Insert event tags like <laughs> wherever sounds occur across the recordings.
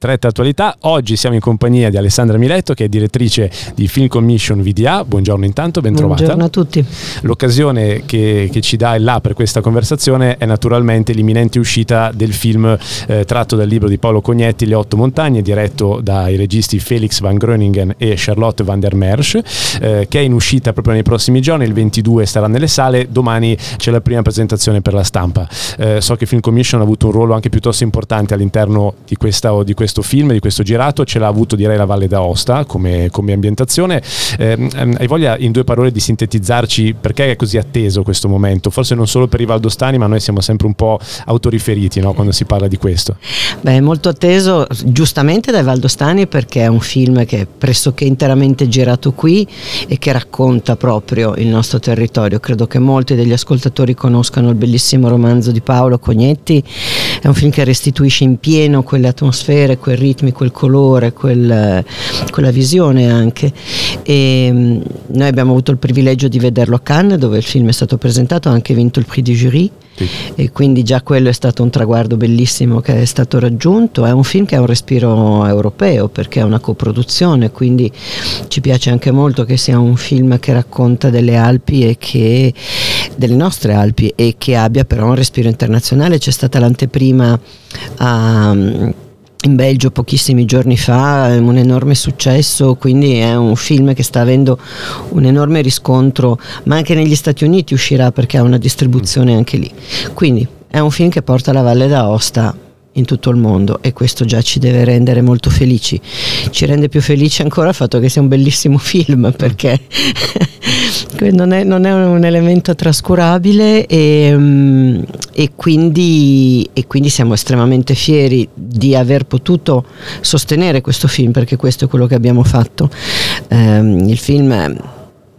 Stretta attualità, oggi siamo in compagnia di Alessandra Miletto che è direttrice di Film Commission VDA, buongiorno intanto, ben trovata. Buongiorno a tutti. L'occasione che, che, ci dà il là per questa conversazione è naturalmente l'imminente uscita del film eh, tratto dal libro di Paolo Cognetti, Le otto montagne, diretto dai registi Felix van Groningen e Charlotte van der Mersch, eh, che è in uscita proprio nei prossimi giorni, il 22 sarà nelle sale, domani c'è la prima presentazione per la stampa. Eh, so che Film Commission ha avuto un ruolo anche piuttosto importante all'interno di questa di questa questo film, di questo girato, ce l'ha avuto direi la Valle d'Aosta come, come ambientazione. Eh, hai voglia in due parole di sintetizzarci perché è così atteso questo momento? Forse non solo per i valdostani, ma noi siamo sempre un po' autoriferiti no? quando si parla di questo. Beh, è molto atteso giustamente dai valdostani perché è un film che è pressoché interamente girato qui e che racconta proprio il nostro territorio. Credo che molti degli ascoltatori conoscano il bellissimo romanzo di Paolo Cognetti, è un film che restituisce in pieno quelle atmosfere, quel ritmi, quel colore, quel, quella visione anche. E mm, noi abbiamo avuto il privilegio di vederlo a Cannes dove il film è stato presentato, ha anche vinto il prix di jury sì. e quindi già quello è stato un traguardo bellissimo che è stato raggiunto. È un film che ha un respiro europeo perché è una coproduzione, quindi ci piace anche molto che sia un film che racconta delle Alpi e che delle nostre Alpi e che abbia però un respiro internazionale. C'è stata l'anteprima a in Belgio pochissimi giorni fa, un enorme successo, quindi è un film che sta avendo un enorme riscontro, ma anche negli Stati Uniti uscirà perché ha una distribuzione anche lì. Quindi è un film che porta la Valle d'Aosta in tutto il mondo e questo già ci deve rendere molto felici. Ci rende più felici ancora il fatto che sia un bellissimo <laughs> film perché non, è, non, è, un elemento trascurabile e, mm, e, quindi, e, quindi, siamo estremamente fieri di aver potuto sostenere questo film perché questo è quello che abbiamo fatto. Um, il film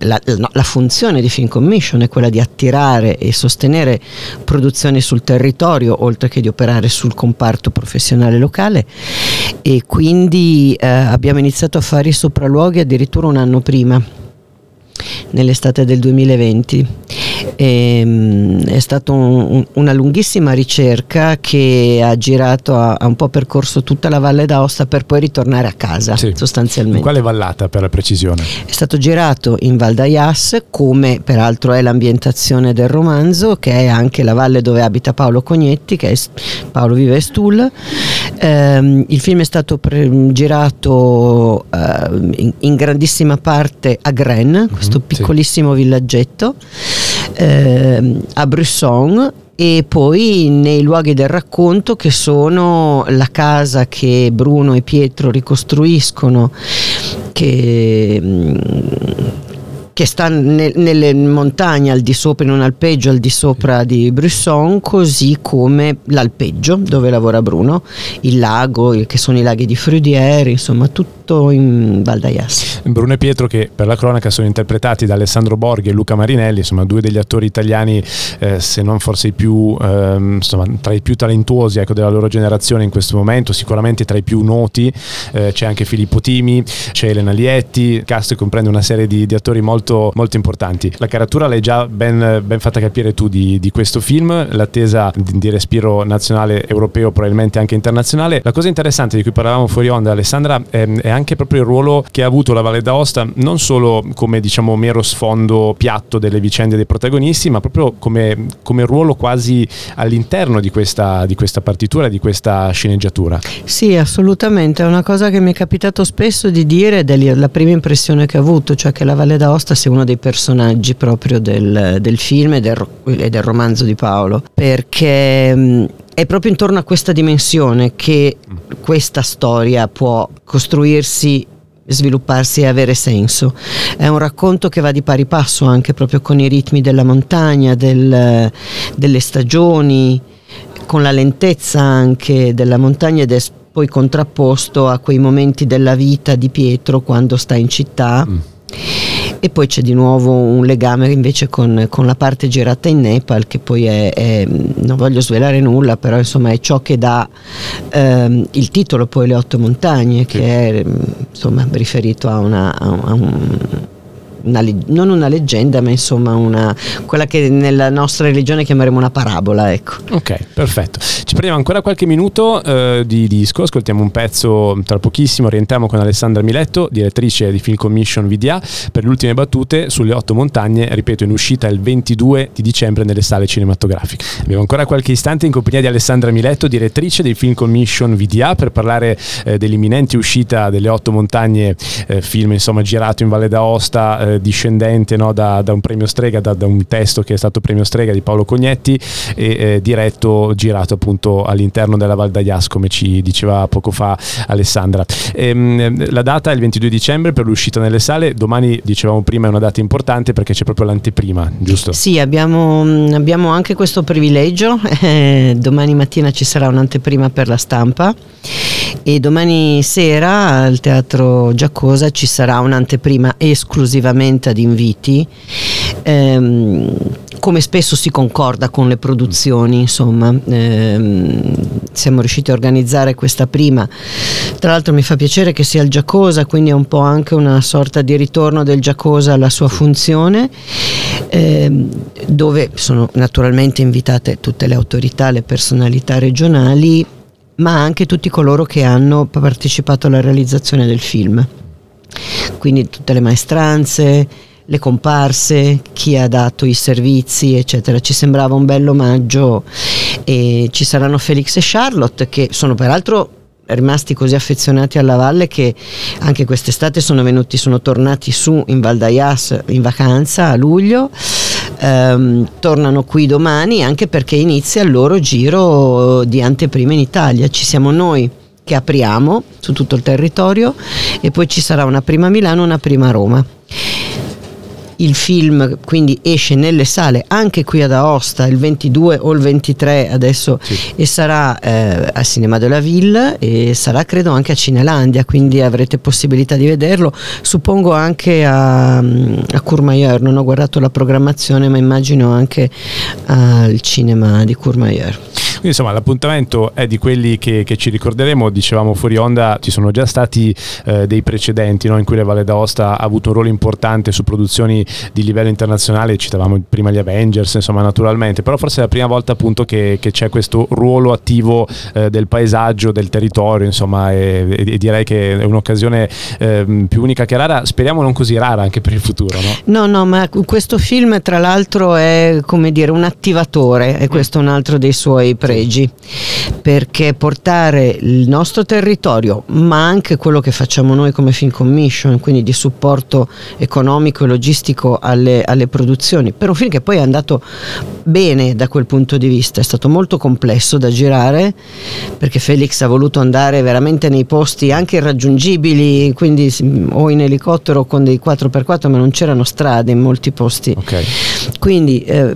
la, no, la, funzione di Film Commission è quella di attirare e sostenere produzioni sul territorio oltre che di operare sul comparto professionale locale e quindi eh, abbiamo iniziato a fare i sopralluoghi addirittura un anno prima nell'estate del 2020 e, ehm, è stata un, una lunghissima ricerca che ha girato, ha, ha, un po' percorso tutta la Valle d'Aosta per poi ritornare a casa sì. sostanzialmente. In quale vallata per la precisione? È stato girato in Val d'Ayas come peraltro è l'ambientazione del romanzo che è anche la valle dove abita Paolo Cognetti che è Paolo vive a Stul. Eh, il film è stato pre- girato eh, in, in, grandissima parte a Gren, mm-hmm, questo piccolissimo sì. villaggetto eh, a Bresson e poi nei luoghi del racconto che sono la casa che Bruno e Pietro ricostruiscono che mm, che sta ne, nelle montagne al di sopra, in un alpeggio al di sopra di Brusson, così come l'alpeggio dove lavora Bruno, il lago, che sono i laghi di Frudiere, insomma tutto in Val d'Aias. Bruno e Pietro che per la cronaca sono interpretati da Alessandro Borghi e Luca Marinelli, insomma due degli attori italiani, eh, se non forse i più, eh, insomma, tra i più talentuosi ecco, della loro generazione in questo momento, sicuramente tra i più noti, eh, c'è anche Filippo Timi, c'è Elena Lietti, il cast comprende una serie di, di attori molto molto, molto importanti. La caratura l'hai già ben, ben fatta capire tu di, di, questo film, l'attesa di, di respiro nazionale, europeo, probabilmente anche internazionale. La cosa interessante di cui parlavamo fuori onda, Alessandra, è, è anche proprio il ruolo che ha avuto la Valle d'Aosta, non solo come diciamo mero sfondo piatto delle vicende dei protagonisti, ma proprio come, come ruolo quasi all'interno di questa, di questa partitura, di questa sceneggiatura. Sì, assolutamente, è una cosa che mi è capitato spesso di dire ed è la prima impressione che ho avuto, cioè che la Valle d'Aosta fosse uno dei personaggi proprio del, del film e del, e del, romanzo di Paolo, perché è proprio intorno a questa dimensione che questa storia può costruirsi svilupparsi e avere senso. È un racconto che va di pari passo anche proprio con i ritmi della montagna, del, delle stagioni, con la lentezza anche della montagna ed è poi contrapposto a quei momenti della vita di Pietro quando sta in città. Mm e poi c'è di nuovo un legame invece con, con la parte girata in Nepal che poi è, è, non voglio svelare nulla però insomma è ciò che dà ehm, il titolo poi le otto montagne che sì. è insomma riferito a, una, a un una, non una leggenda, ma insomma una, quella che nella nostra religione chiameremo una parabola. Ecco. Ok, perfetto. Ci prendiamo ancora qualche minuto eh, di disco, ascoltiamo un pezzo tra pochissimo, rientriamo con Alessandra Miletto, direttrice di Film Commission VDA, per le ultime battute sulle otto montagne, ripeto, in uscita il 22 di dicembre nelle sale cinematografiche. Abbiamo ancora qualche istante in compagnia di Alessandra Miletto, direttrice di Film Commission VDA, per parlare eh, dell'imminente uscita delle otto montagne, eh, film insomma girato in Valle d'Aosta, discendente no, da, da, un premio Strega, da, da, un testo che è stato premio Strega di Paolo Cognetti e eh, diretto, girato appunto all'interno della Val d'Aias, come ci diceva poco fa Alessandra. Ehm, la data è il 22 dicembre per l'uscita nelle sale, domani dicevamo prima è una data importante perché c'è proprio l'anteprima, giusto? Sì, abbiamo, abbiamo anche questo privilegio, <laughs> eh, domani mattina ci sarà un'anteprima per la stampa e domani sera al Teatro Giacosa ci sarà un'anteprima esclusivamente ad inviti. Ehm, come spesso si concorda con le produzioni, insomma, ehm, siamo riusciti a organizzare questa prima. Tra l'altro mi fa piacere che sia il Giacosa, quindi è un po' anche una sorta di ritorno del Giacosa alla sua funzione, ehm, dove sono naturalmente invitate tutte le autorità, le personalità regionali, ma anche tutti coloro che hanno partecipato alla realizzazione del film. Quindi tutte le maestranze, le comparse, chi ha dato i servizi, eccetera. Ci sembrava un bel omaggio e ci saranno Felix e Charlotte che sono peraltro rimasti così affezionati alla valle che anche quest'estate sono venuti, sono tornati su in Val d'Ayas in vacanza a luglio. Ehm, tornano qui domani anche perché inizia il loro giro di anteprima in Italia. Ci siamo noi che apriamo su tutto il territorio e poi ci sarà una prima a Milano e una prima a Roma il film quindi esce nelle sale anche qui ad Aosta il 22 o il 23 adesso sì. e sarà eh, al Cinema della Ville e sarà credo anche a Cinelandia quindi avrete possibilità di vederlo suppongo anche a, a Courmayeur non ho guardato la programmazione ma immagino anche al cinema di Courmayeur quindi insomma l'appuntamento è di quelli che, che ci ricorderemo, dicevamo fuori onda, ci sono già stati eh, dei precedenti no? in cui la Valle d'Aosta ha avuto un ruolo importante su produzioni di livello internazionale, citavamo prima gli Avengers, insomma naturalmente, però forse è la prima volta appunto che, che c'è questo ruolo attivo eh, del paesaggio, del territorio, insomma e, e direi che è un'occasione eh, più unica che rara, speriamo non così rara anche per il futuro. No, no, no ma questo film tra l'altro è come dire un attivatore e questo è un altro dei suoi pregi pregi, perché portare il nostro territorio, ma anche quello che facciamo noi come Film Commission, quindi di supporto economico e logistico alle, alle produzioni, per un film che poi è andato bene da quel punto di vista, è stato molto complesso da girare, perché Felix ha voluto andare veramente nei posti anche irraggiungibili, quindi o in elicottero o con dei 4x4, ma non c'erano strade in molti posti. Okay. Quindi eh,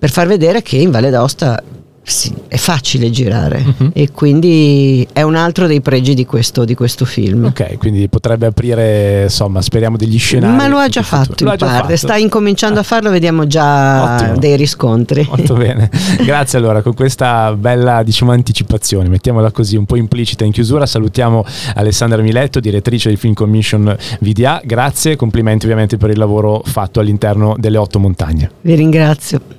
per far vedere che in Valle d'Aosta sì, è facile girare uh-huh. e quindi è un altro dei pregi di questo, di questo, film. Ok, quindi potrebbe aprire, insomma, speriamo degli scenari. Ma lo ha già fatto, in parte. sta incominciando ah. a farlo, vediamo già Ottimo. dei riscontri. Molto <laughs> bene, grazie allora, con questa bella diciamo anticipazione, mettiamola così un po' implicita in chiusura, salutiamo Alessandra Miletto, direttrice del Film Commission VDA, grazie, complimenti ovviamente per il lavoro fatto all'interno delle otto montagne. Vi ringrazio.